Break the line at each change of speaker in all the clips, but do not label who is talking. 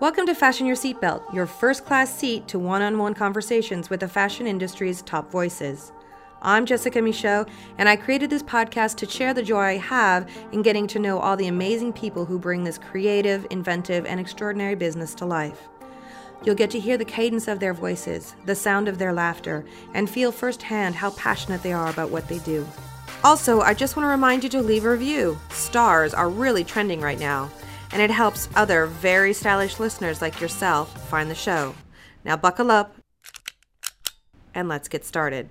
Welcome to Fashion Your Seatbelt, your first class seat to one on one conversations with the fashion industry's top voices. I'm Jessica Michault, and I created this podcast to share the joy I have in getting to know all the amazing people who bring this creative, inventive, and extraordinary business to life. You'll get to hear the cadence of their voices, the sound of their laughter, and feel firsthand how passionate they are about what they do. Also, I just want to remind you to leave a review. Stars are really trending right now and it helps other very stylish listeners like yourself find the show. Now, buckle up and let's get started.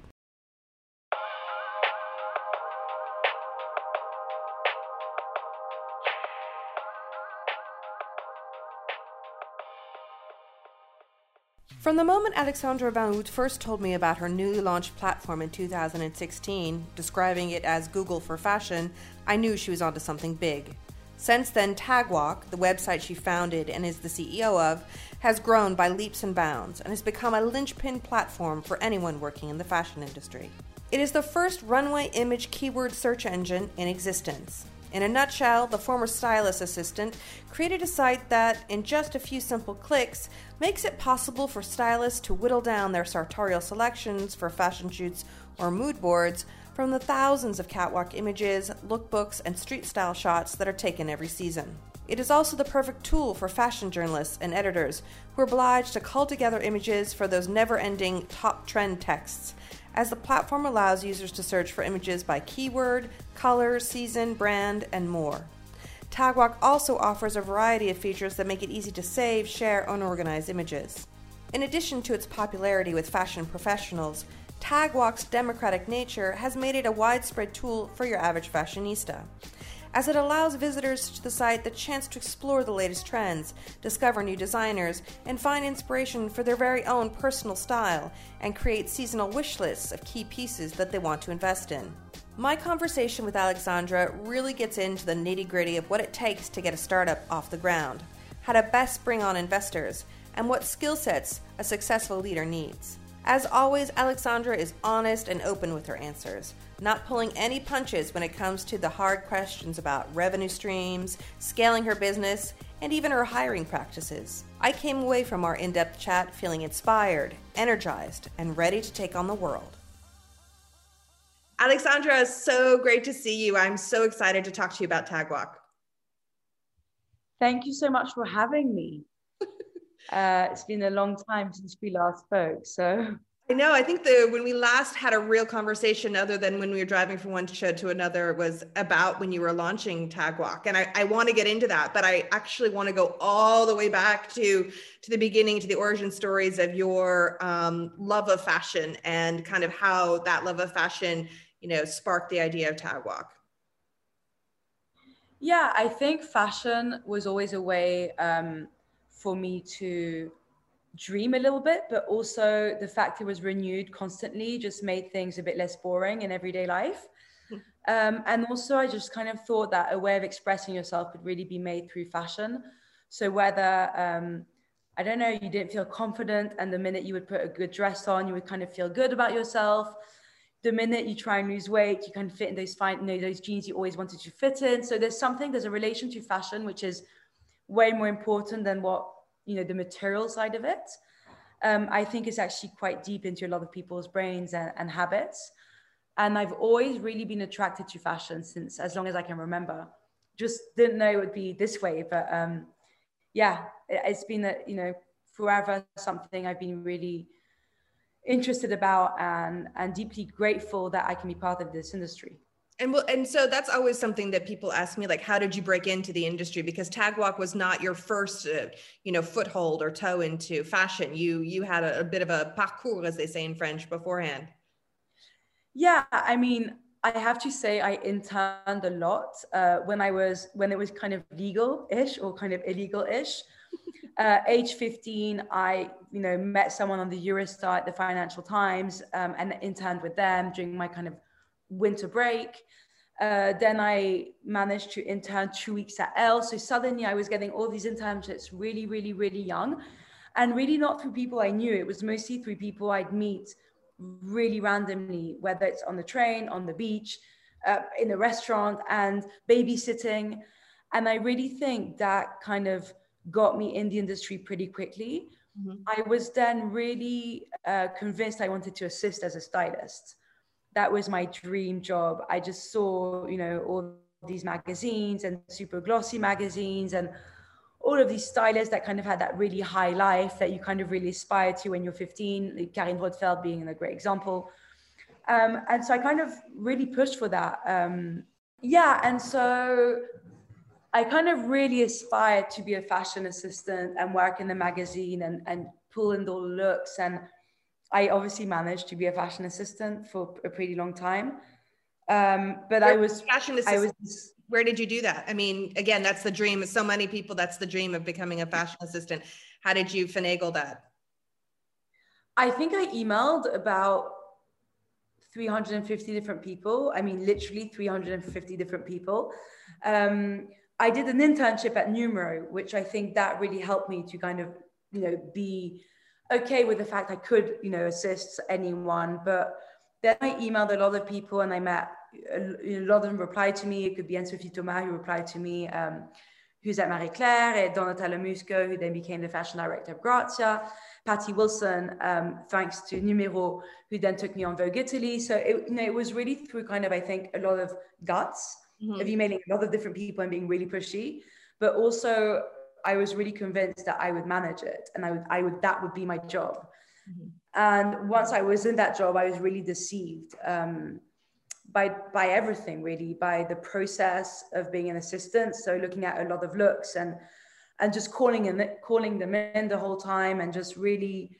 From the moment Alexandra Van Houtte first told me about her newly launched platform in 2016, describing it as Google for fashion, I knew she was onto something big. Since then, Tagwalk, the website she founded and is the CEO of, has grown by leaps and bounds and has become a linchpin platform for anyone working in the fashion industry. It is the first runway image keyword search engine in existence. In a nutshell, the former stylist assistant created a site that, in just a few simple clicks, makes it possible for stylists to whittle down their sartorial selections for fashion shoots or mood boards from the thousands of catwalk images, lookbooks, and street style shots that are taken every season. It is also the perfect tool for fashion journalists and editors who are obliged to cull together images for those never ending top trend texts, as the platform allows users to search for images by keyword, color, season, brand, and more. Tagwalk also offers a variety of features that make it easy to save, share, and organize images. In addition to its popularity with fashion professionals, Tagwalk's democratic nature has made it a widespread tool for your average fashionista, as it allows visitors to the site the chance to explore the latest trends, discover new designers, and find inspiration for their very own personal style, and create seasonal wish lists of key pieces that they want to invest in. My conversation with Alexandra really gets into the nitty gritty of what it takes to get a startup off the ground, how to best bring on investors, and what skill sets a successful leader needs. As always, Alexandra is honest and open with her answers, not pulling any punches when it comes to the hard questions about revenue streams, scaling her business, and even her hiring practices. I came away from our in depth chat feeling inspired, energized, and ready to take on the world. Alexandra, so great to see you. I'm so excited to talk to you about Tagwalk.
Thank you so much for having me. Uh, it's been a long time since we last spoke. So
I know. I think the when we last had a real conversation, other than when we were driving from one show to another, was about when you were launching Tagwalk. And I, I want to get into that, but I actually want to go all the way back to to the beginning, to the origin stories of your um, love of fashion and kind of how that love of fashion, you know, sparked the idea of Tagwalk.
Yeah, I think fashion was always a way um, for me to dream a little bit, but also the fact it was renewed constantly just made things a bit less boring in everyday life. Hmm. Um, and also, I just kind of thought that a way of expressing yourself could really be made through fashion. So, whether, um, I don't know, you didn't feel confident, and the minute you would put a good dress on, you would kind of feel good about yourself. The minute you try and lose weight, you kind of fit in those fine, you know, those jeans you always wanted to fit in. So, there's something, there's a relation to fashion, which is way more important than what you know the material side of it um, i think it's actually quite deep into a lot of people's brains and, and habits. And i've always really been attracted to fashion since as long as i can remember. Just didn't know it would be this way but um, yeah it, it's been a, you know forever something i've been really interested about and and deeply grateful that i can be part of this industry
and well, and so that's always something that people ask me, like, how did you break into the industry? Because Tagwalk was not your first, uh, you know, foothold or toe into fashion. You you had a, a, bit of a parcours, as they say in French, beforehand.
Yeah, I mean, I have to say, I interned a lot uh, when I was when it was kind of legal-ish or kind of illegal-ish. uh, age 15, I you know met someone on the Eurostar at the Financial Times um, and interned with them during my kind of winter break. Uh, then I managed to intern two weeks at Elle. So suddenly I was getting all these internships really, really, really young and really not through people I knew. It was mostly through people I'd meet really randomly, whether it's on the train, on the beach, uh, in a restaurant, and babysitting. And I really think that kind of got me in the industry pretty quickly. Mm-hmm. I was then really uh, convinced I wanted to assist as a stylist. That was my dream job. I just saw, you know, all these magazines and super glossy magazines and all of these stylists that kind of had that really high life that you kind of really aspire to when you're 15, like Carine Roitfeld being a great example. Um, and so I kind of really pushed for that. Um, yeah, and so I kind of really aspired to be a fashion assistant and work in the magazine and, and pull in the looks. And I obviously managed to be a fashion assistant for a pretty long time. Um, but I was
fashion assistant. I was, where did you do that? I mean, again, that's the dream. Of so many people, that's the dream of becoming a fashion assistant. How did you finagle that?
I think I emailed about 350 different people. I mean, literally 350 different people. Um, I did an internship at Numero, which I think that really helped me to kind of, you know, be okay with the fact I could, you know, assist anyone. But then I emailed a lot of people and I met a, lot of them replied to me. It could be Anne-Sophie Thomas who replied to me, um, who's at Marie Claire, and Donatella Musco, who then became the fashion director of Grazia, Patti Wilson, um, thanks to Numero, who then took me on Vogue Italy. So it, you know, it was really through kind of, I think, a lot of guts mm-hmm. of emailing a lot of different people and being really pushy, but also I was really convinced that I would manage it and I would, I would, that would be my job. Mm-hmm. And once I was in that job, I was really deceived. Um, by by everything really by the process of being an assistant so looking at a lot of looks and and just calling in calling them in the whole time and just really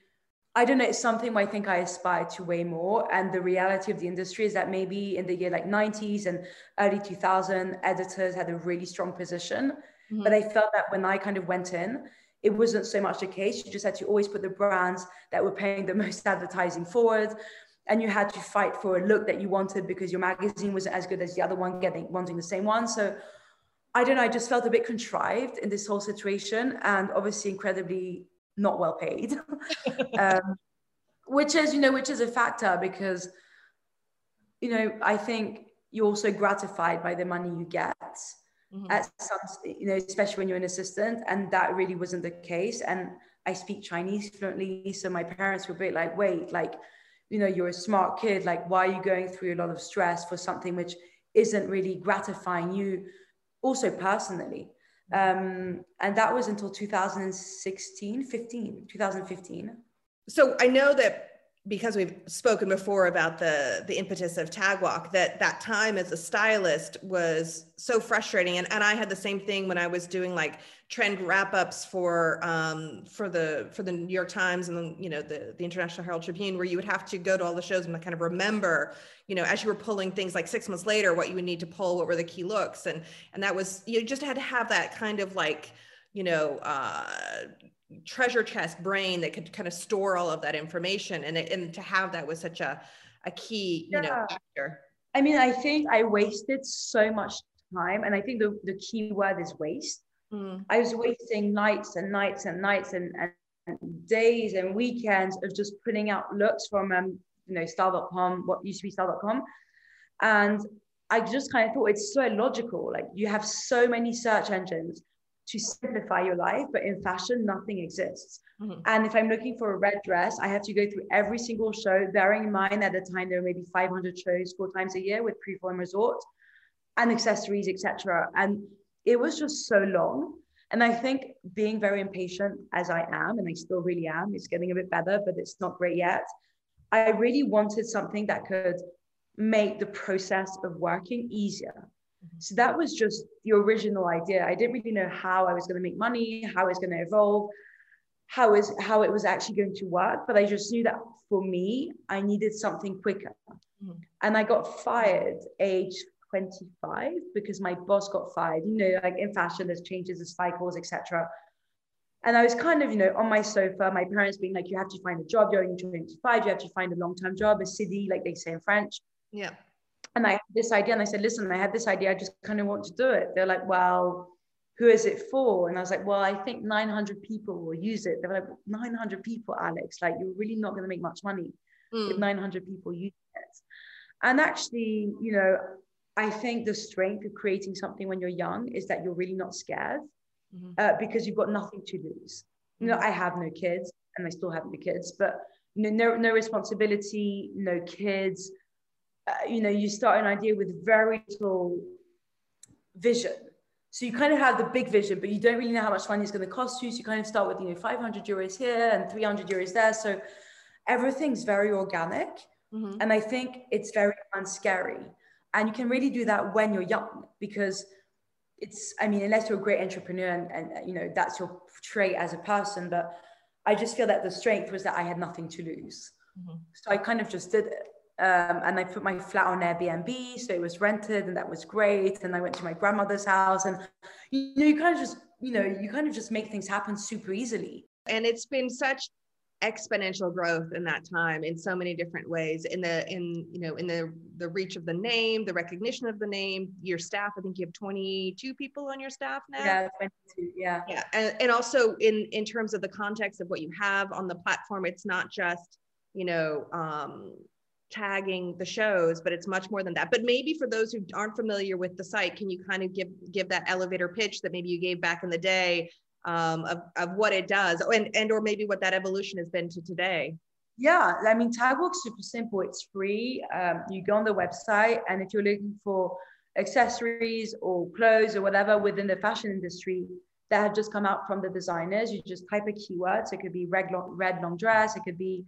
I don't know, it's something I think I aspire to way more. And the reality of the industry is that maybe in the year like 90s and early 2000, editors had a really strong position. Mm-hmm. But I felt that when I kind of went in, it wasn't so much the case. You just had to always put the brands that were paying the most advertising forward and you had to fight for a look that you wanted because your magazine wasn't as good as the other one getting wanting the same one so i don't know i just felt a bit contrived in this whole situation and obviously incredibly not well paid um, which is you know which is a factor because you know i think you're also gratified by the money you get mm-hmm. at some you know especially when you're an assistant and that really wasn't the case and i speak chinese fluently so my parents were a bit like wait like you know you're a smart kid like why are you going through a lot of stress for something which isn't really gratifying you also personally? Um, and that was until 2016 15 2015
so i know that because we've spoken before about the the impetus of Tagwalk that that time as a stylist was so frustrating. And, and i had the same thing when i was doing like trend wrap ups for um for the for the new york times and you know the the international herald tribune where you would have to go to all the shows and kind of remember you know as you were pulling things like six months later what you would need to pull what were the key looks. And and that was you just had to have that kind of like you know uh treasure chest brain that could kind of store all of that information and, it, and to have that was such a, a key you yeah. know factor
i mean i think i wasted so much time and i think the, the key word is waste mm. i was wasting nights and nights and nights and, and, days and weekends of just putting out looks from um, you know style.com what used to be style.com and i just kind of thought it's so illogical like you have so many search engines to simplify your life, but in fashion, nothing exists. Mm-hmm. And if I'm looking for a red dress, I have to go through every single show, bearing in mind at the time there were maybe 500 shows four times a year with Pre-fall Resort and accessories, etc. And it was just so long. And I think being very impatient as I am, and I still really am, it's getting a bit better, but it's not great yet. I really wanted something that could make the process of working easier. So that was just the original idea. I didn't really know how I was going to make money, how it was going to evolve, how is how it was actually going to work. But I just knew that for me, I needed something quicker. Mm-hmm. And I got fired age 25 because my boss got fired. You know, like in fashion, there's changes, there's cycles, etc. And I was kind of, you know, on my sofa, my parents being like, you have to find a job, you're only 25, you have to find a long-term job, a city, like they say in French.
Yeah
and I had this idea, and I said, listen, I had this idea, I just kind of want to do it. They're like, well, who is it for? And I was like, well, I think 900 people will use it. They were like, 900 people, Alex, like you're really not going to make much money mm. with 900 people using it. And actually, you know, I think the strength of creating something when you're young is that you're really not scared. mm-hmm. uh, because you've got nothing to lose. You know, mm-hmm. I have no kids and I still have no kids, but you know, no, no responsibility, no kids. Uh, you know, you start an idea with very little vision. So you kind of have the big vision, but you don't really know how much money it's going to cost you. So you kind of start with, you know, 500 euros here and 300 euros there. So everything's very organic. Mm-hmm. And I think it's very unscary. And you can really do that when you're young because it's, I mean, unless you're a great entrepreneur and, and you know, that's your trait as a person. But I just feel that the strength was that I had nothing to lose. Mm-hmm. So I kind of just did it. Um, and I put my flat on Airbnb, so it was rented, and that was great. And I went to my grandmother's house, and you know, you kind of just, you know, you kind of just make things happen super easily.
And it's been such exponential growth in that time in so many different ways in the in you know in the the reach of the name the recognition of the name your staff i think you have 22 people on your staff now
yeah 22 yeah
yeah and, and also in in terms of the context of what you have on the platform it's not just you know um tagging the shows but it's much more than that. But maybe for those who aren't familiar with the site can you kind of give give that elevator pitch that maybe you gave back in the day um, of, of what it does and, and or maybe what that evolution has been to today?
Yeah i mean Tagwalk's super simple. It's free. Um, you go on the website and if you're looking for accessories or clothes or whatever within the fashion industry that have just come out from the designers you just type a keyword. So it could be red long, red long dress it could be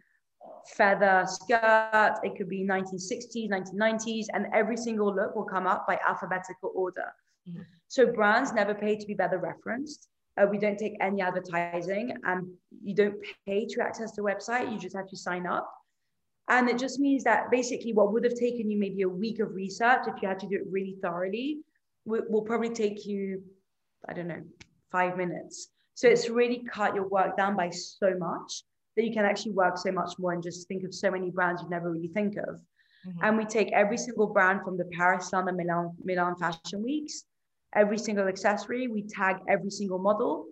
feather skirt it could be 1960s 1990s and every single look will come up by alphabetical order mm-hmm. so brands never pay to be better referenced uh, we don't take any advertising and you don't pay to access the website. You just have to sign up. And it just means that basically what would have taken you maybe a week of research if you had to do it really thoroughly will, will probably take you, I don't know, five minutes. So it's really cut your work down by so much that you can actually work so much more and just think of so many brands you never really think of. Mm-hmm. And we take every single brand from the Paris, London, Milan, Milan Fashion Weeks every single accessory. We tag every single model,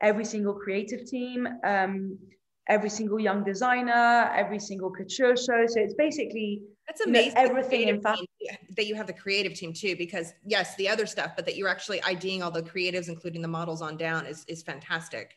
every single creative team, um, every single young designer, every single couture show. So it's basically
that's amazing. You know, everything in fashion. That you have the creative team too, because yes, the other stuff, but that you're actually IDing all the creatives, including the models on down, is is fantastic.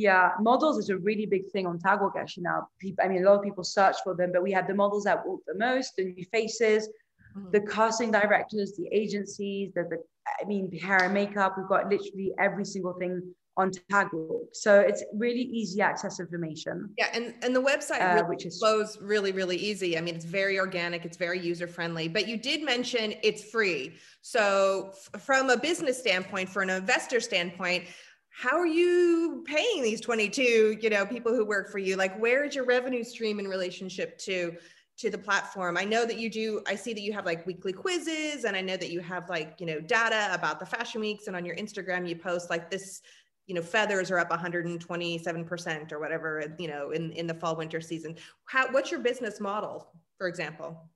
Yeah, models is a really big thing on Tagwalk actually now. People, I mean, a lot of people search for them, but we have the models that walk the most, the new faces, mm-hmm. the casting directors, the agencies, the, the I mean, hair and makeup. We've got literally every single thing on Tagwalk. So it's really easy access information.
Yeah, and and the website uh, really which is flows really really easy. I mean, it's very organic, it's very user friendly. But you did mention it's free. So f- from a business standpoint, for an investor standpoint, how are you paying these 22 you know people who work for you? Like where is your revenue stream in relationship to to the platform? I know that you do i see that you have like weekly quizzes and i know that you have like you know data about the fashion weeks and on your instagram you post like this you know feathers are up 127% or whatever you know in in the fall winter season. How what's your business model for example?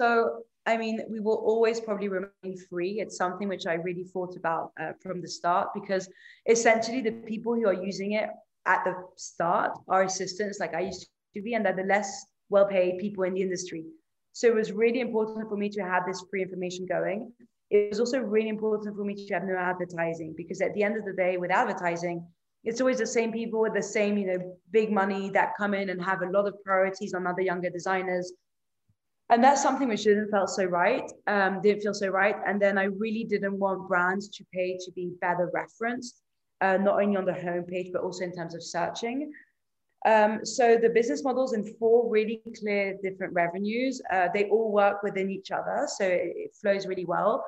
So i mean we will always probably remain free it's something which i really thought about uh, from the start because essentially the people who are using it at the start are assistants like i used to be and they're the less well paid people in the industry. So it was really important for me to have this free information going. It was also really important for me to have no advertising because at the end of the day, with advertising, it's always the same people with the same, you know, big money that come in and have a lot of priorities on other younger designers. And that's something which didn't feel so right, um, didn't feel so right. And then I really didn't want brands to pay to be better referenced, uh, not only on the homepage, but also in terms of searching. Um, so the business models in four really clear different revenues. Uh, they all work within each other, so it, it, flows really well.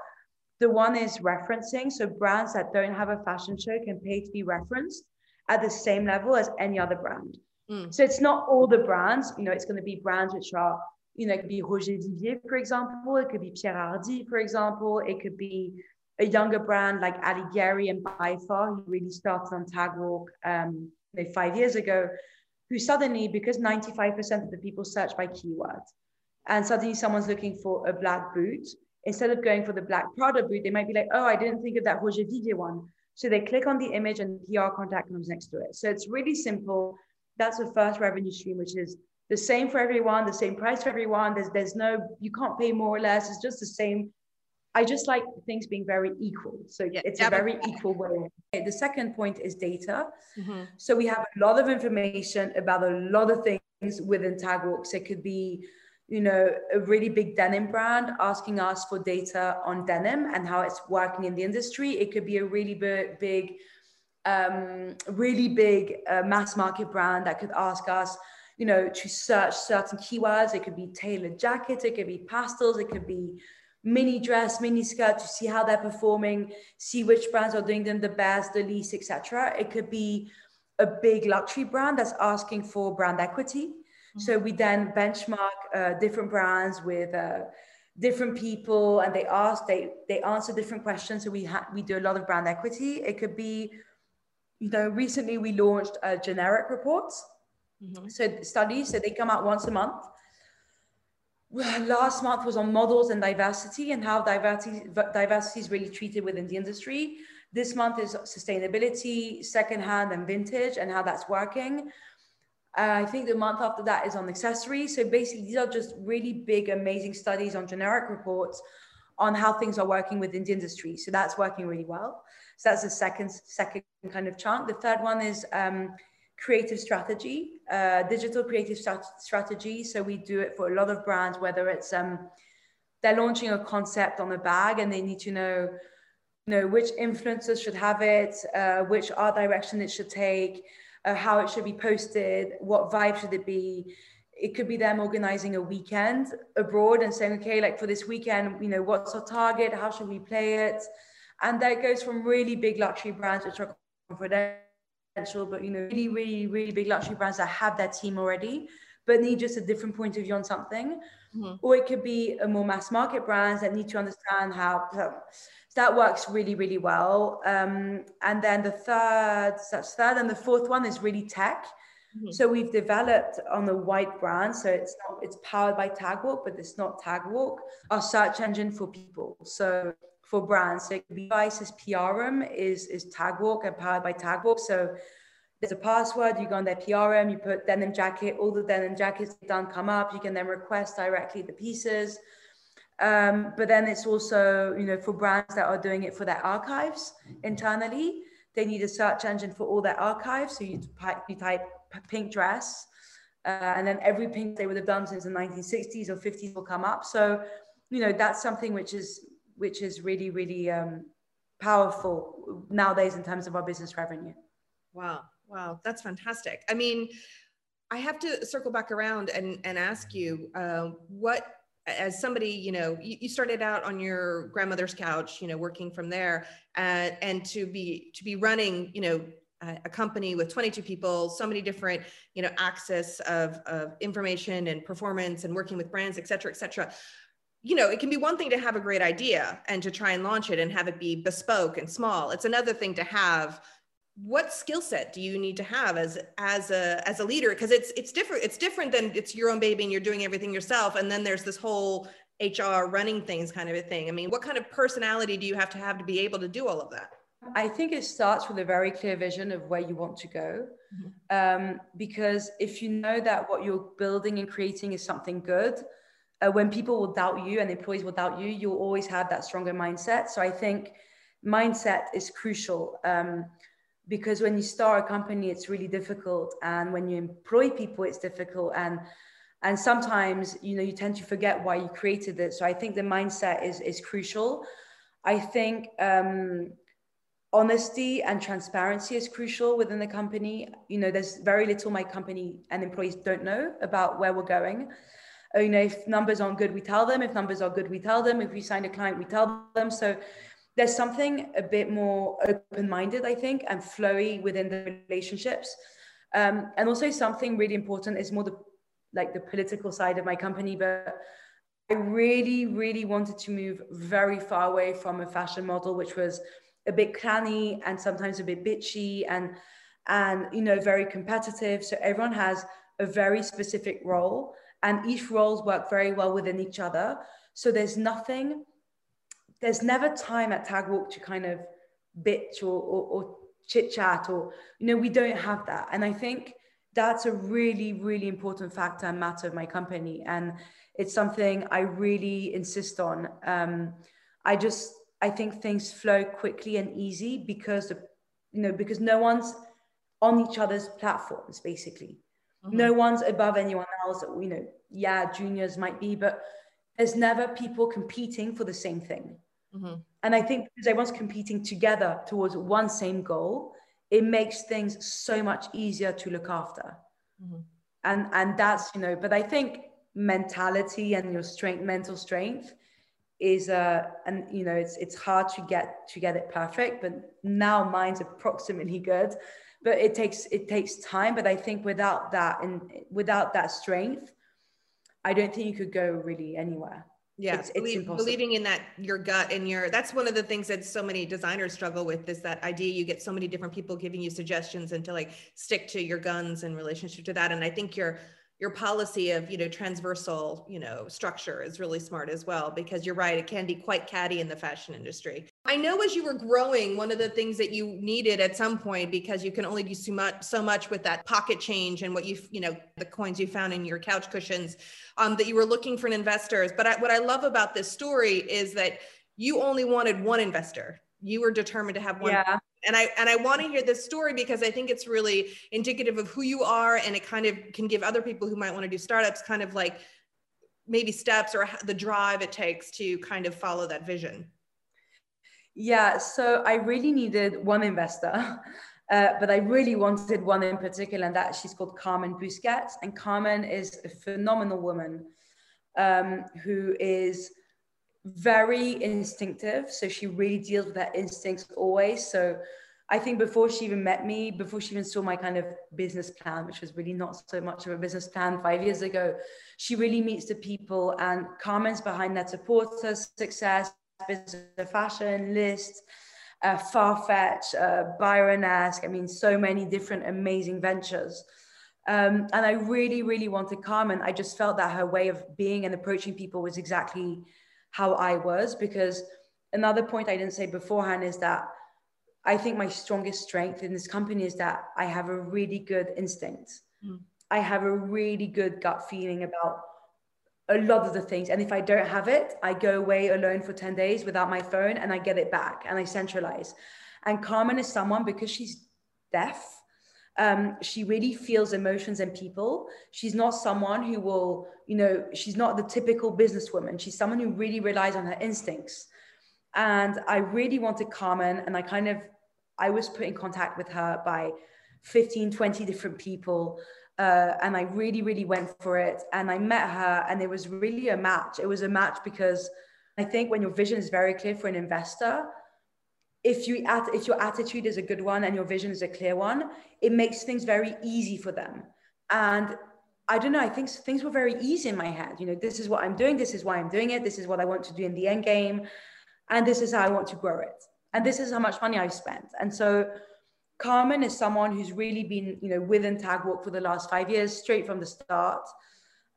The one is referencing, so brands that don't have a fashion show can pay to be referenced at the same level as any other brand. Mm. So it's not all the brands, you know, it's going to be brands which are, you know, it could be Roger Vivier, for example, it could be Pierre Hardy, for example, it could be a younger brand like Alighieri and Byfar, who really started on Tagwalk um, you know, five years ago who suddenly, because 95% of the people search by keyword, and suddenly someone's looking for a black boot, instead of going for the black Prada boot, they might be like, oh, I didn't think of that Roger Vivier one. So they click on the image and PR contact comes next to it. So it's really simple. That's the first revenue stream, which is the same for everyone, the same price for everyone. There's there's no you can't pay more or less. It's just the same I just like things being very equal. So yeah, it's a very equal way. The second point is data. Mm-hmm. So we have a lot of information about a lot of things within Tagwalks. It could be, you know, a really big denim brand asking us for data on denim and how it's working in the industry. It could be a really big, big um, really big uh, mass market brand that could ask us, you know, to search certain keywords. It could be tailored jackets, it could be pastels, it could be mini dress, mini skirt to see how they're performing, see which brands are doing them the best, the least, etc. It could be a big luxury brand that's asking for brand equity. Mm-hmm. So we then benchmark uh, different brands with uh, different people, and they ask, they they answer different questions. So we ha- we do a lot of brand equity. It could be, you know, recently we launched a generic reports. Mm-hmm. So studies, so they come out once a month last month was on models and diversity and how diversity, diversity is really treated within the industry. This month is sustainability, secondhand and vintage and how that's working. Uh, I think the month after that is on accessories. So basically, these are just really big, amazing studies on generic reports on how things are working within the industry. So that's working really well. So that's the second second kind of chunk. The third one is um, creative strategy, uh, digital creative strategy. So we do it for a lot of brands, whether it's um, they're launching a concept on a bag and they need to know, you know, which influencers should have it, uh, which art direction it should take, uh, how it should be posted, what vibe should it be. It could be them organizing a weekend abroad and saying, okay, like for this weekend, you know, what's our target? How should we play it? And that goes from really big luxury brands, which are confidential but you know, really, really, really big luxury brands that have that team already, but need just a different point of view on something. Mm-hmm. Or it could be a more mass market brands that need to understand how so that works really, really well. Um, and then the third, that's third, and the fourth one is really tech. Mm-hmm. So we've developed on the white brand. So it's not it's powered by Tagwalk, but it's not Tagwalk. Our search engine for people. So for brands. So Devices PRM is, is Tagwalk and powered by Tagwalk. So there's a password, you go on their PRM, you put denim jacket, all the denim jackets done come up. You can then request directly the pieces. Um, but then it's also, you know, for brands that are doing it for their archives internally, they need a search engine for all their archives. So you type, you type pink dress, uh, and then every pink they would have done since the 1960s or 50s will come up. So, you know, that's something which is which is really, really um, powerful nowadays in terms of our business revenue.
Wow. Wow. That's fantastic. I mean, I have to circle back around and, and ask you uh, what, as somebody, you know, you, you, started out on your grandmother's couch, you know, working from there and, and to be, to be running, you know, a company with 22 people, so many different, you know, access of, of information and performance and working with brands, et cetera, et cetera you know, it can be one thing to have a great idea and to try and launch it and have it be bespoke and small. It's another thing to have what skill set do you need to have as as a as a leader because it's it's different it's different than it's your own baby and you're doing everything yourself and then there's this whole HR running things kind of a thing. I mean, what kind of personality do you have to have to be able to do all of that?
I think it starts with a very clear vision of where you want to go. Mm-hmm. Um, because if you know that what you're building and creating is something good, uh, when people will doubt you and employees will doubt you, you'll always have that stronger mindset. So I think mindset is crucial um, because when you start a company, it's really difficult, and when you employ people, it's difficult, and and sometimes you know you tend to forget why you created it. So I think the mindset is is crucial. I think. Um, honesty and transparency is crucial within the company you know there's very little my company and employees don't know about where we're going uh, you know, if numbers aren't good, we tell them. If numbers are good, we tell them. If we sign a client, we tell them. So there's something a bit more open-minded, I think, and flowy within the relationships. Um, and also something really important is more the like the political side of my company, but I really, really wanted to move very far away from a fashion model, which was a bit clanny and sometimes a bit bitchy and and you know very competitive. So everyone has a very specific role and each roles work very well within each other. So there's nothing, there's never time at Tagwalk to kind of bitch or, or, or chit chat or, you know, we don't have that. And I think that's a really, really important factor and matter of my company. And it's something I really insist on. Um, I just I think things flow quickly and easy because of you know because no one's on each other's platforms basically. Mm-hmm. No one's above anyone else. You know, yeah, juniors might be, but there's never people competing for the same thing. Mm-hmm. And I think because everyone's competing together towards one same goal, it makes things so much easier to look after. Mm-hmm. And and that's you know, but I think mentality and your strength, mental strength, is uh and you know it's it's hard to get to get it perfect but now mine's approximately good but it takes it takes time. But i think without that and without that strength i don't think you could go really anywhere.
Yeah it's, it's believing in that your gut and your that's one of the things that so many designers struggle with is that idea you get so many different people giving you suggestions and to like stick to your guns in relationship to that. And i think you're your policy of you know transversal you know structure is really smart as well because you're right it can be quite catty in the fashion industry. I know as you were growing one of the things that you needed at some point because you can only do so much so much with that pocket change and what you you know the coins you found in your couch cushions um, that you were looking for an investors. But I, what i love about this story is that you only wanted one investor you were determined to have one. Yeah. And I and I want to hear this story because I think it's really indicative of who you are, and it kind of can give other people who might want to do startups kind of like maybe steps or the drive it takes to kind of follow that vision.
Yeah, so I really needed one investor, uh, but I really wanted one in particular, and that she's called Carmen Busquets, and Carmen is a phenomenal woman um, who is very instinctive. So she really deals with her instincts always. So I think before she even met me, before she even saw my kind of business plan, which was really not so much of a business plan five years ago, she really meets the people and comments behind that supports her success, business fashion, Lyst, uh, Farfetch, uh, Byronesque. I mean, so many different amazing ventures. Um, and I really, really wanted Carmen. I just felt that her way of being and approaching people was exactly how I was. Because another point I didn't say beforehand is that I think my strongest strength in this company is that I have a really good instinct. Mm. I have a really good gut feeling about a lot of the things. And if I don't have it, I go away alone for 10 days without my phone and I get it back and I centralize. And Carmen is someone because she's deaf. Um, she really feels emotions and people. She's not someone who will, you know, she's not the typical businesswoman. She's someone who really relies on her instincts. And I really wanted Carmen, and I kind of, I was put in contact with her by 15, 20 different people. Uh, and I really, really went for it. And I met her, and it was really a match. It was a match because I think when your vision is very clear for an investor, if you if your attitude is a good one and your vision is a clear one, it makes things very easy for them. And I don't know, I think things were very easy in my head. You know, this is what I'm doing, this is why I'm doing it, this is what I want to do in the end game, and this is how I want to grow it. And this is how much money I've spent. And so Carmen is someone who's really been, you know, within Tagwalk for the last five years, straight from the start.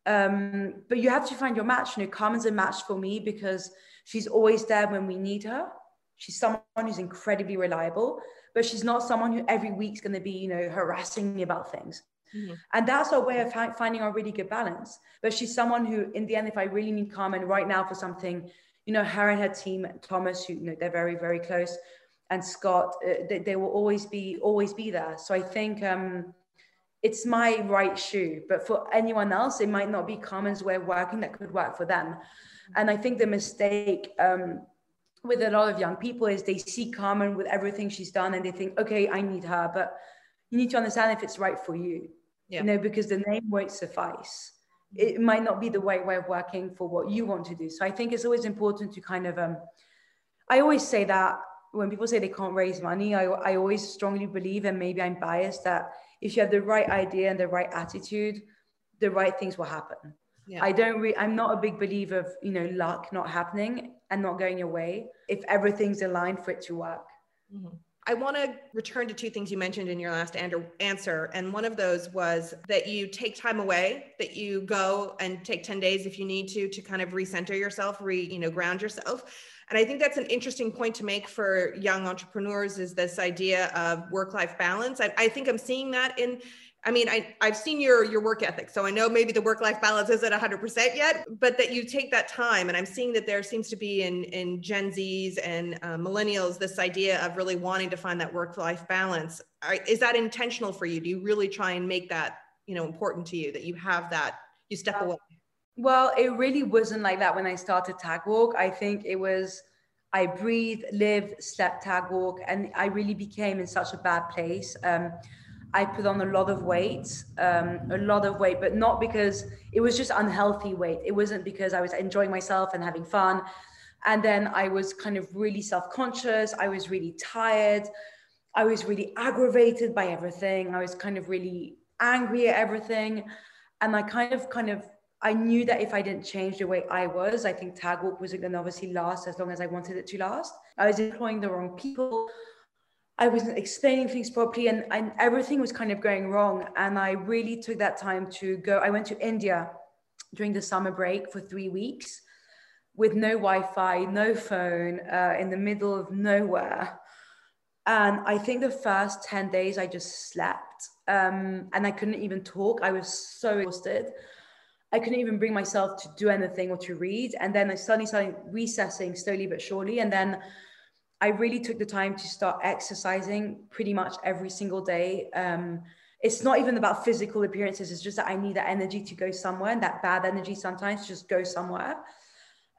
Um, but you have to find your match. You know, Carmen's a match for me because she's always there when we need her. She's someone who's incredibly reliable, but she's not someone who every week's going to be, you know, harassing me about things. Mm-hmm. And that's our way of finding a really good balance. But she's someone who, in the end, if I really need Carmen right now for something, you know, her and her team, Thomas, who you know they're very very close, and Scott, uh, they, they, will always be always be there. So I think um, it's my right shoe, but for anyone else, it might not be Carmen's way of working that could work for them. And I think the mistake um, with a lot of young people is they see Carmen with everything she's done and they think, okay, I need her, but you need to understand if it's right for you. Yeah. You know, because the name won't suffice it might not be the right way of working for what you want to do. So I think it's always important to kind of, um, I always say that when people say they can't raise money, I, I always strongly believe, and maybe I'm biased, that if you have the right idea and the right attitude, the right things will happen. Yeah. I don't re- I'm not a big believer of, you know, luck not happening and not going your way if everything's aligned for it to work.
Mm-hmm. I want to return to two things you mentioned in your last answer. And one of those was that you take time away, that you go and take 10 days if you need to, to kind of recenter yourself, re, you know, ground yourself. And I think that's an interesting point to make for young entrepreneurs is this idea of work-life balance. I, I think I'm seeing that in I mean, I, I've seen your your work ethic, so I know maybe the work life balance isn't 100% yet, but that you take that time. And I'm seeing that there seems to be in in Gen Zs and uh, millennials this idea of really wanting to find that work life balance. Are, is that intentional for you? Do you really try and make that you know important to you that you have that you step away?
Well, it really wasn't like that when I started Tagwalk. I think it was I breathed, lived, slept Tagwalk, and I really became in such a bad place. Um, I put on a lot of weight, um, a lot of weight, but not because it was just unhealthy weight. It wasn't because I was enjoying myself and having fun. And then I was kind of really self conscious. I was really tired. I was really aggravated by everything. I was kind of really angry at everything. And I kind of, kind of, I knew that if I didn't change the way I was, I think Tagwalk wasn't going to obviously last as long as I wanted it to last. I was employing the wrong people. I wasn't explaining things properly and, and everything was kind of going wrong. And I really took that time to go. I went to India during the summer break for three weeks with no Wi Fi, no phone, uh, in the middle of nowhere. And I think the first 10 days I just slept um, and I couldn't even talk. I was so exhausted. I couldn't even bring myself to do anything or to read. And then I suddenly started recessing slowly but surely. And then I really took the time to start exercising pretty much every single day. Um, it's not even about physical appearances. It's just that I need that energy to go somewhere and that bad energy sometimes just go somewhere.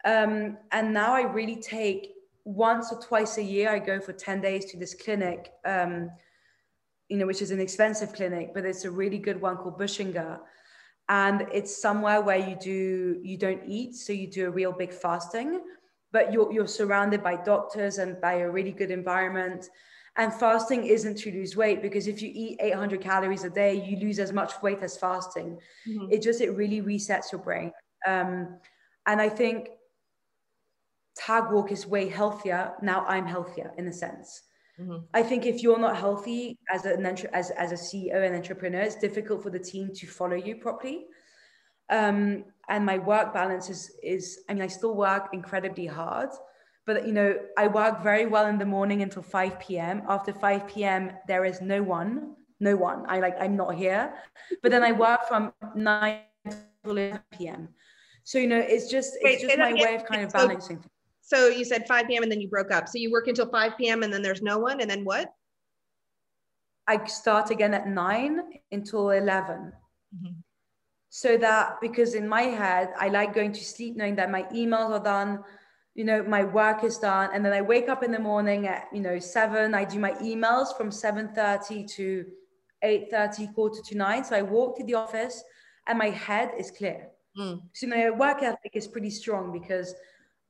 Um, and now I really take once or twice a year, I go for 10 days to this clinic, um, you know, which is an expensive clinic, but it's a really good one called Buchinger. And it's somewhere where you do, you don't eat. So you do a real big fasting but you're, you're surrounded by doctors and by a really good environment. And fasting isn't to lose weight because if you eat 800 calories a day, you lose as much weight as fasting. Mm-hmm. It just, it really resets your brain. Um, and I think Tagwalk is way healthier. Now I'm healthier in a sense. Mm-hmm. I think if you're not healthy as an as, as a CEO and entrepreneur, it's difficult for the team to follow you properly. Um, and my work balance is is I mean I still work incredibly hard, but you know I work very well in the morning until 5 p.m. After 5 p.m. there is no one, no one. I like I'm not here, but then I work from 9 to 11 p.m. So you know it's just it's Wait, just my way of kind of balancing.
So, so you said 5 p.m. and then you broke up. So you work until 5 p.m. and then there's no one, and then what?
I start again at nine until 11. Mm-hmm so that because in my head i like going to sleep knowing that my emails are done you know my work is done. And then i wake up in the morning at you know 7 i do my emails from 7.30 to 8.30 quarter to 9 so i walk to the office and my head is clear. Mm. so my work ethic is pretty strong because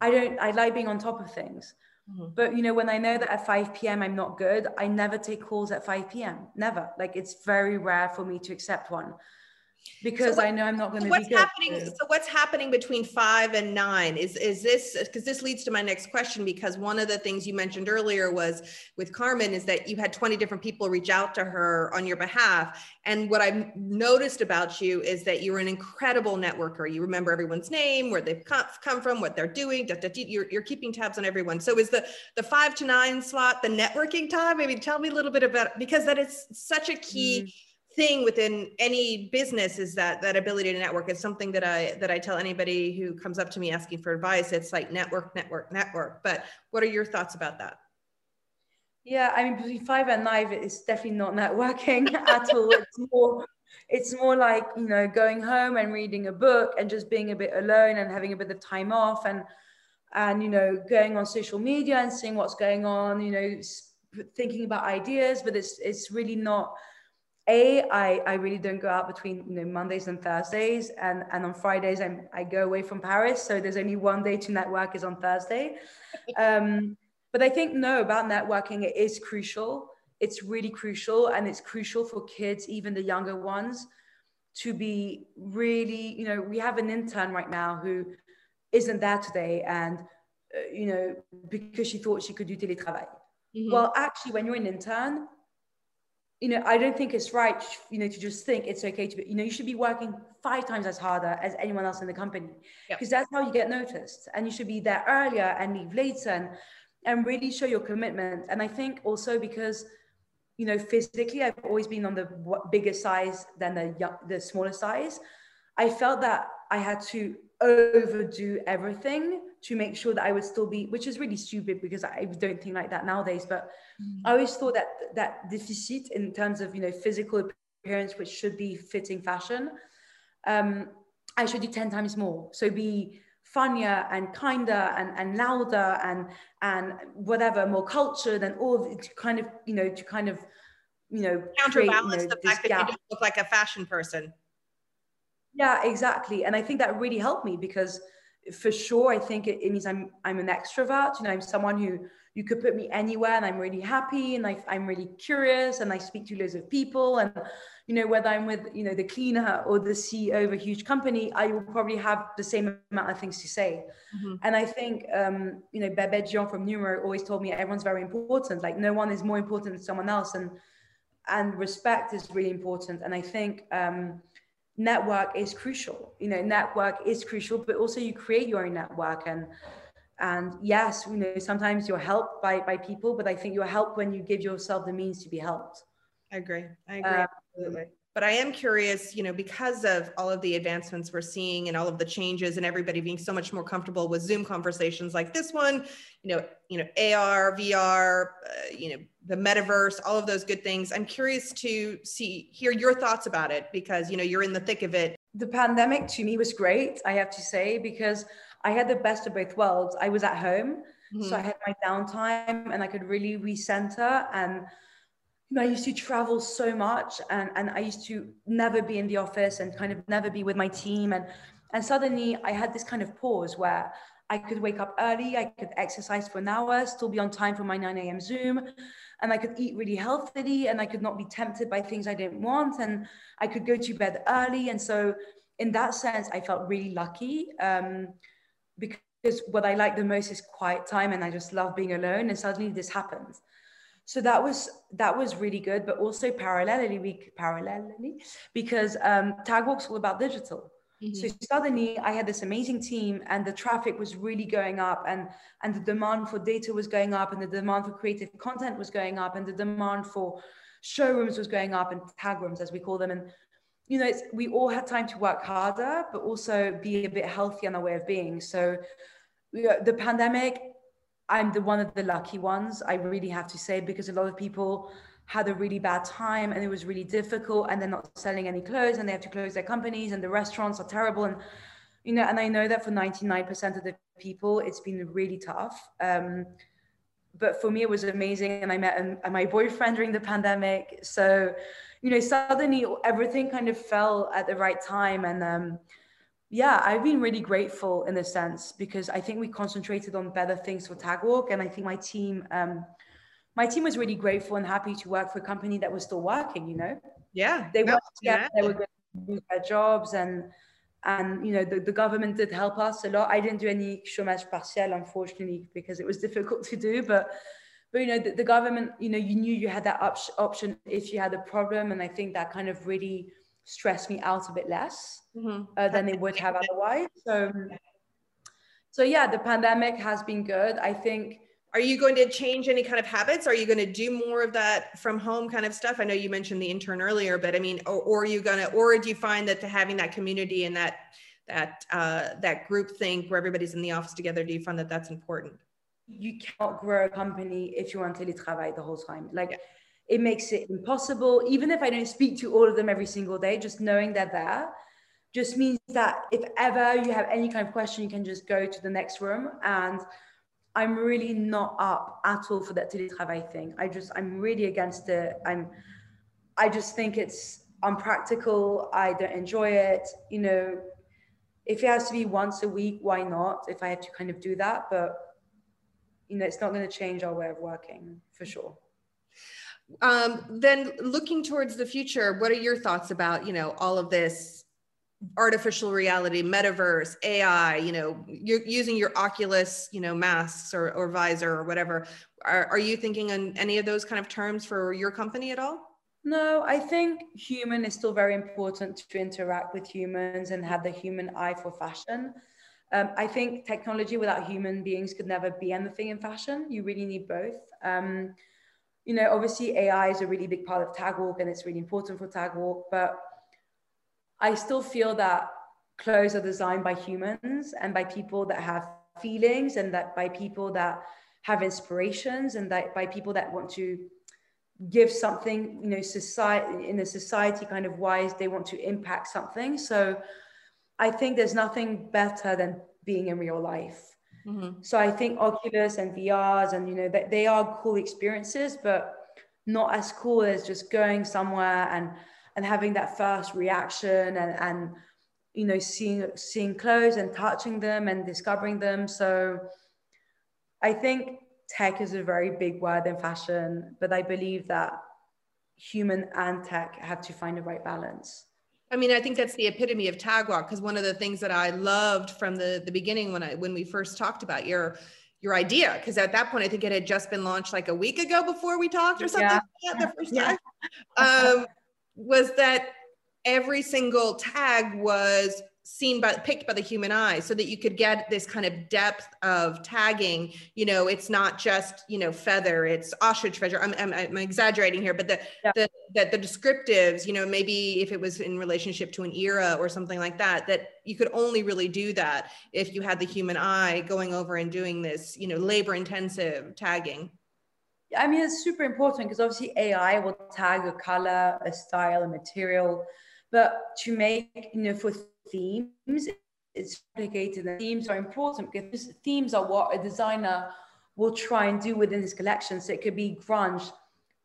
i don't i like being on top of things. Mm-hmm. but you know when i know that at 5 p.m i'm not good i never take calls at 5 p.m never. Like it's very rare for me to accept one because so what, I know I'm not going to
so
be
good. happening so what's happening between 5 and 9 is is this because this leads to my next question because one of the things you mentioned earlier was with Carmen is that you had 20 different people reach out to her on your behalf. And what I've noticed about you is that you're an incredible networker. You remember everyone's name where they've come from what they're doing da, da, da, you're, you're keeping tabs on everyone. So is the the 5 to 9 slot the networking time? Maybe tell me a little bit about because that is such a key mm thing within any business is that that ability to network. It's something that i that i tell anybody who comes up to me asking for advice. It's like network network network. But what are your thoughts about that?
Yeah i mean between five and nine it's definitely not networking at all. It's more it's more like you know going home and reading a book and just being a bit alone and having a bit of time off and and you know going on social media and seeing what's going on you know thinking about ideas. But it's it's really not a I, I really don't go out between you know mondays and thursdays and and on fridays i i go away from paris so there's only one day to network is on thursday. Um, but i think no about networking it is crucial. It's really crucial and it's crucial for kids even the younger ones to be really you know we have an intern right now who isn't there today and uh, you know because she thought she could do télétravail mm-hmm. well actually when you're an intern you know, I don't think it's right, you know, to just think it's okay to be, you know, you should be working five times as harder as anyone else in the company because yep. that's how you get noticed. And you should be there earlier and leave later and, and really show your commitment. And I think also because you know, physically, I've always been on the bigger size than the the smaller size. I felt that I had to overdo everything to make sure that I would still be, which is really stupid because I don't think like that nowadays. But mm. I always thought that that deficit in terms of you know physical appearance, which should be fitting fashion, um, I should do ten times more. So be funnier and kinder and, and louder and and whatever more cultured and all of it to kind of you know to kind of you know
counterbalance create, you know, the fact that you don't look like a fashion person
yeah exactly and i think that really helped me because for sure i think it, it means i'm i'm an extrovert you know i'm someone who you could put me anywhere and i'm really happy and I, i'm really curious and i speak to loads of people and you know, whether I'm with, you know, the cleaner or the CEO of a huge company, I will probably have the same amount of things to say. Mm-hmm. And I think, um, you know, Babeth Djian from Numero always told me everyone's very important. Like no one is more important than someone else. And, and respect is really important. And I think, um, network is crucial. You know, network is crucial, but also you create your own network and, and yes, you know, sometimes you're helped by, by people, but I think you're helped when you give yourself the means to be helped.
I agree. I agree. Uh, absolutely. But I am curious, you know, because of all of the advancements we're seeing and all of the changes and everybody being so much more comfortable with Zoom conversations like this one, you know, you know, AR, VR, uh, you know, the metaverse, all of those good things. I'm curious to see hear your thoughts about it because, you know, you're in the thick of it.
The pandemic to me was great, I have to say, because I had the best of both worlds. I was at home, mm-hmm. so I had my downtime and I could really recenter and you know, I used to travel so much and, and I used to never be in the office and kind of never be with my team. And, and suddenly I had this kind of pause where I could wake up early, I could exercise for an hour, still be on time for my 9 a.m. Zoom, and I could eat really healthily and I could not be tempted by things I didn't want. And I could go to bed early. And so, in that sense, I felt really lucky um, because what I like the most is quiet time and I just love being alone. And suddenly this happened so that was that was really good but also parallelly we parallelly because um tagwalk's all about digital mm-hmm. so suddenly i had this amazing team and the traffic was really going up and and the demand for data was going up and the demand for creative content was going up and the demand for showrooms was going up and tag rooms as we call them and you know we all had time to work harder but also be a bit healthy in our way of being so the pandemic I'm the one of the lucky ones, I really have to say, because a lot of people had a really bad time and it was really difficult and they're not selling any clothes and they have to close their companies and the restaurants are terrible. And, you know, and I know that for 99% of the people, it's been really tough. Um, but for me, it was amazing. And I met an, my boyfriend during the pandemic. So, you know, suddenly everything kind of fell at the right time. And, um, yeah, I've been really grateful in a sense because I think we concentrated on better things for Tagwalk, and I think my team, um, my team was really grateful and happy to work for a company that was still working. You know,
yeah,
they were yeah. they were going to lose their jobs, and and you know the, the government did help us a lot. I didn't do any chômage partiel, unfortunately, because it was difficult to do, but. But you know the, the government, you know, you knew you had that op- option if you had a problem, and I think that kind of really stressed me out a bit less mm-hmm. uh, than it would have otherwise. So, so yeah, the pandemic has been good. I think.
Are you going to change any kind of habits? Are you going to do more of that from home kind of stuff? I know you mentioned the intern earlier, but I mean, or, or are you going to, or do you find that having that community and that that uh, that group think where everybody's in the office together, do you find that that's important?
You cannot grow a company if you want teletravail the whole time. Like. Yeah it makes it impossible. Even if I don't speak to all of them every single day, just knowing they're there just means that if ever you have any kind of question, you can just go to the next room. And I'm really not up at all for that teletravail thing. I just, I'm really against it. I'm, I just think it's unpractical. I don't enjoy it. You know, if it has to be once a week, why not? If I have to kind of do that, but you know, it's not going to change our way of working for sure.
Um, then looking towards the future, what are your thoughts about, you know, all of this artificial reality, metaverse, AI, you know, you're using your Oculus, you know, masks or, or visor or whatever. Are, are you thinking on any of those kind of terms for your company at all?
No, I think human is still very important to interact with humans and have the human eye for fashion. Um, I think technology without human beings could never be anything in fashion. You really need both. Um, you know, obviously AI is a really big part of Tagwalk and it's really important for Tagwalk, but I still feel that clothes are designed by humans and by people that have feelings and that by people that have inspirations and that by people that want to give something, you know, society in a society kind of wise, they want to impact something. So I think there's nothing better than being in real life Mm-hmm. So I think Oculus and VRs and you know they, they are cool experiences, but not as cool as just going somewhere and and having that first reaction and and you know seeing seeing clothes and touching them and discovering them. So I think tech is a very big word in fashion, but I believe that human and tech have to find the right balance.
I mean, I think that's the epitome of Tagwalk because one of the things that I loved from the the beginning when I when we first talked about your your idea because at that point I think it had just been launched like a week ago before we talked or something yeah. like that, the first time yeah. um, was that every single tag was seen by picked by the human eye so that you could get this kind of depth of tagging. You know it's not just you know feather it's ostrich feather. I'm, I'm, I'm exaggerating here but the, yeah. the that the descriptives you know maybe if it was in relationship to an era or something like that that you could only really do that if you had the human eye going over and doing this you know labor intensive tagging
I mean, it's super important because obviously AI will tag a color, a style, a material, but to make, you know, for themes. It's complicated and themes are important because themes are what a designer will try and do within his collection. So it could be grunge,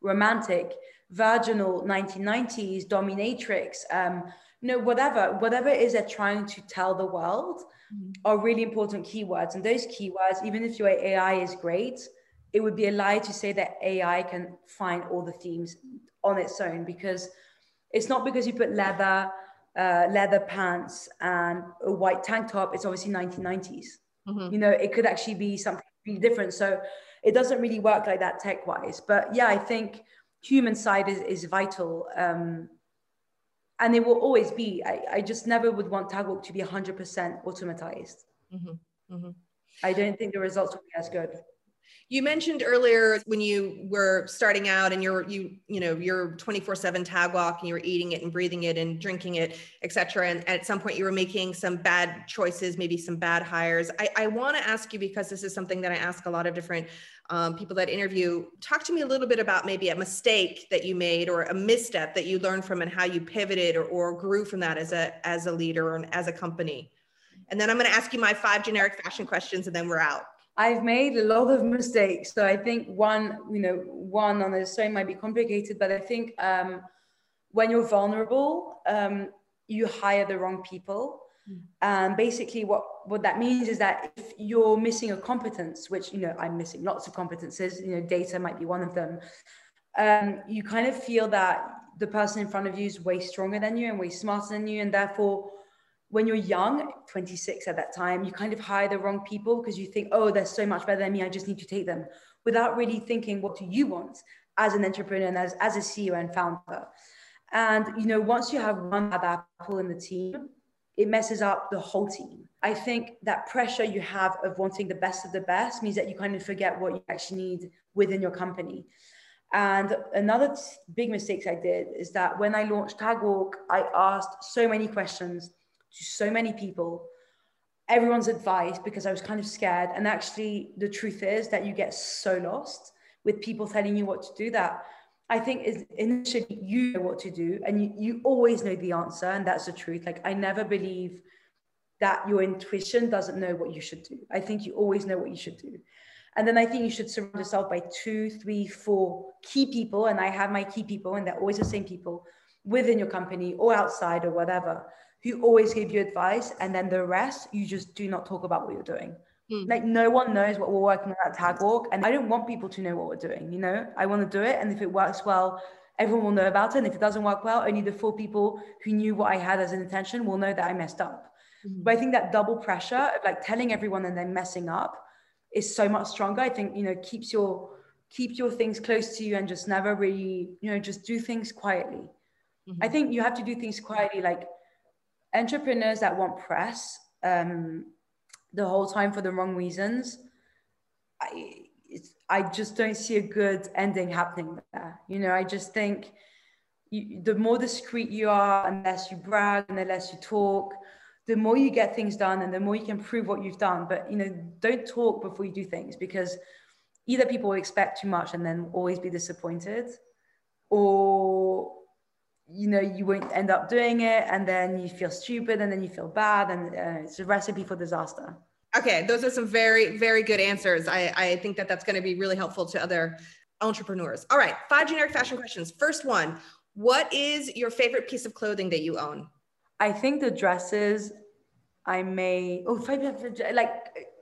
romantic, virginal, 1990s, dominatrix, um, you know, whatever, whatever it is they're trying to tell the world mm-hmm. are really important keywords. And those keywords, even if your AI is great, it would be a lie to say that AI can find all the themes on its own because it's not because you put leather uh, leather pants and a white tank top, it's obviously 1990s. Mm-hmm. You know, it could actually be something really different. So it doesn't really work like that tech wise. But yeah, I think human side is, is vital. Um, and it will always be. I, I just never would want Tagwalk to be 100% automatized. Mm-hmm. Mm-hmm. I don't think the results will be as good.
You mentioned earlier when you were starting out and you're you you know you're 24/7 Tagwalk and you were eating it and breathing it and drinking it, etc. And at some point you were making some bad choices, maybe some bad hires. I, I want to ask you because this is something that I ask a lot of different um, people that interview. Talk to me a little bit about maybe a mistake that you made or a misstep that you learned from and how you pivoted or, or grew from that as a as a leader and as a company. And then I'm going to ask you my five generic fashion questions and then we're out.
I've made a lot of mistakes. So I think one, you know, one on its own might be complicated, but I think um, when you're vulnerable, um, you hire the wrong people. And um, basically, what what that means is that if you're missing a competence, which you know I'm missing lots of competences, you know, data might be one of them. Um, you kind of feel that the person in front of you is way stronger than you and way smarter than you, and therefore when you're young, 26 at that time, you kind of hire the wrong people because you think, oh, they're so much better than me. I just need to take them without really thinking, what do you want as an entrepreneur and as, as a CEO and founder? And, you know, once you have one bad apple in the team, it messes up the whole team. I think that pressure you have of wanting the best of the best means that you kind of forget what you actually need within your company. And another t- big mistake I did is that when I launched Tagwalk, I asked so many questions to so many people everyone's advice because I was kind of scared. And actually, the truth is that you get so lost with people telling you what to do that I think is initially you know what to do and you, you always know the answer. And that's the truth. Like, I never believe that your intuition doesn't know what you should do. I think you always know what you should do. And then I think you should surround yourself by two, three, four key people. And I have my key people, and they're always the same people within your company or outside or whatever who always give you advice and then the rest you just do not talk about what you're doing mm. like no one knows what we're working on at Tagwalk and i don't want people to know what we're doing you know i want to do it and if it works well everyone will know about it and if it doesn't work well only the four people who knew what i had as an intention will know that i messed up mm. but i think that double pressure of like telling everyone and then messing up is so much stronger i think you know keeps your keep your things close to you and just never really you know just do things quietly mm-hmm. i think you have to do things quietly like entrepreneurs that want press um, the whole time for the wrong reasons, I, I just don't see a good ending happening there. You know, I just think you, the more discreet you are, and less you brag, and the less you talk, the more you get things done, and the more you can prove what you've done. But you know, don't talk before you do things because either people expect too much and then always be disappointed, or you know you won't end up doing it and then you feel stupid and then you feel bad and uh, it's a recipe for disaster.
Okay those are some very very good answers. I, I think that that's going to be really helpful to other entrepreneurs. All right five generic fashion questions. First one what is your favorite piece of clothing that you own?
I think the dresses i may oh like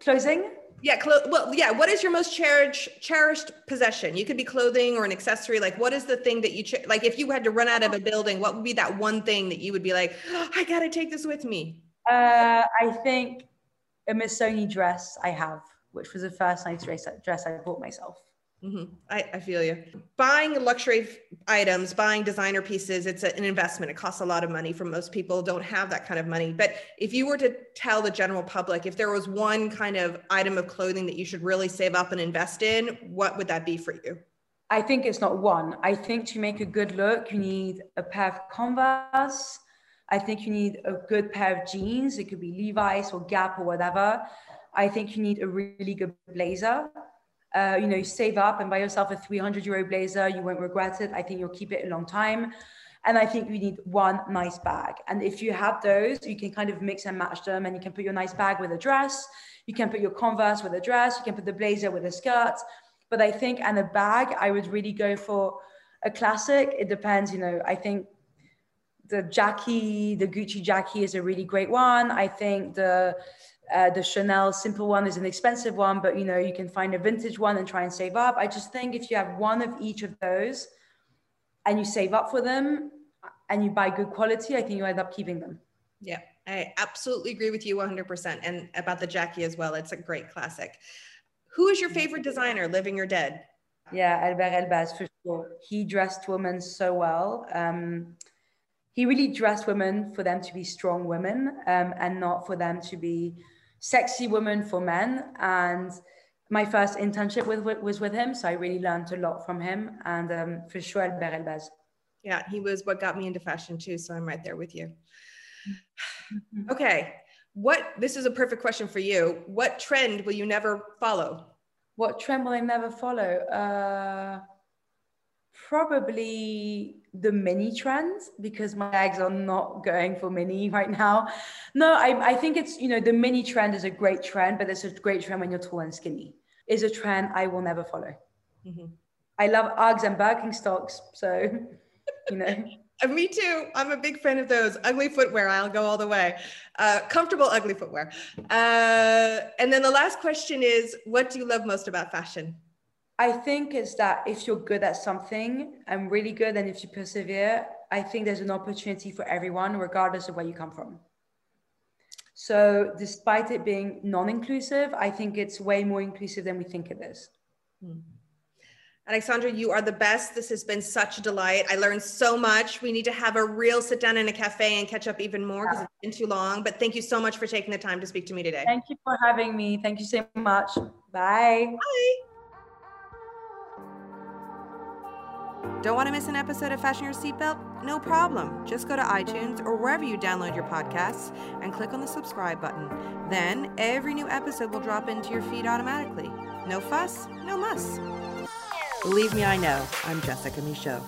clothing
yeah, clo- well, yeah. What is your most cherished cherished possession? You could be clothing or an accessory. Like, what is the thing that you ch- like? If you had to run out of a building, what would be that one thing that you would be like, oh, I gotta take this with me?
Uh, I think a Missoni dress I have, which was the first nice dress dress I bought myself.
Mm-hmm. I, I, feel you. Buying luxury items, buying designer pieces, it's an investment. It costs a lot of money for most people don't have that kind of money. But if you were to tell the general public, if there was one kind of item of clothing that you should really save up and invest in, what would that be for you?
I think it's not one. I think to make a good look, you need a pair of Converse. I think you need a good pair of jeans. It could be Levi's or Gap or whatever. I think you need a really good blazer uh, you know, save up and buy yourself a 300 euro blazer. You won't regret it. I think you'll keep it a long time. And I think you need one nice bag. And if you have those, you can kind of mix and match them and you can put your nice bag with a dress. You can put your Converse with a dress. You can put the blazer with a skirt. But I think, and a bag, I would really go for a classic. It depends, you know, I think the Jackie, the Gucci Jackie is a really great one. I think the uh, the Chanel simple one is an expensive one, but you know you can find a vintage one and try and save up. I just think if you have one of each of those, and you save up for them, and you buy good quality, I think you end up keeping them.
Yeah, I absolutely agree with you 100%. And about the Jackie as well, it's a great classic. Who is your favorite designer, living or dead?
Yeah, Alber Elbaz for sure. He dressed women so well. Um, he really dressed women for them to be strong women um, and not for them to be sexy woman for men. And my first internship with, was with him. So I really learned a lot from him and um, for sure Alber Elbaz.
Yeah, he was what got me into fashion too. So I'm right there with you. okay. What, this is a perfect question for you. What trend will you never follow?
What trend will I never follow? Uh, probably the mini trends because my bags are not going for mini right now. No, I, I think it's, you know, the mini trend is a great trend, but it's a great trend when you're tall and skinny. Is a trend I will never follow. Mm-hmm. I love Uggs and Birkenstocks. So, you know.
Uh, me too. I'm a big fan of those ugly footwear. I'll go all the way. Uh, comfortable, ugly footwear. Uh, and then the last question is what do you love most about fashion?
I think is that if you're good at something and really good, and if you persevere, I think there's an opportunity for everyone, regardless of where you come from. So, despite it being non inclusive, I think it's way more inclusive than we think it is. Hmm.
Alexandra, you are the best. This has been such a delight. I learned so much. We need to have a real sit down in a cafe and catch up even more because it's been too long. But thank you so much for taking the time to speak to me today.
Thank you for having me. Thank you so much. Bye.
Bye. Don't want to miss an episode of Fashion Your Seatbelt? No problem. Just go to iTunes or wherever you download your podcasts and click on the subscribe button. Then every new episode will drop into your feed automatically. No fuss, no muss. Believe me, I know. I'm Jessica Michault.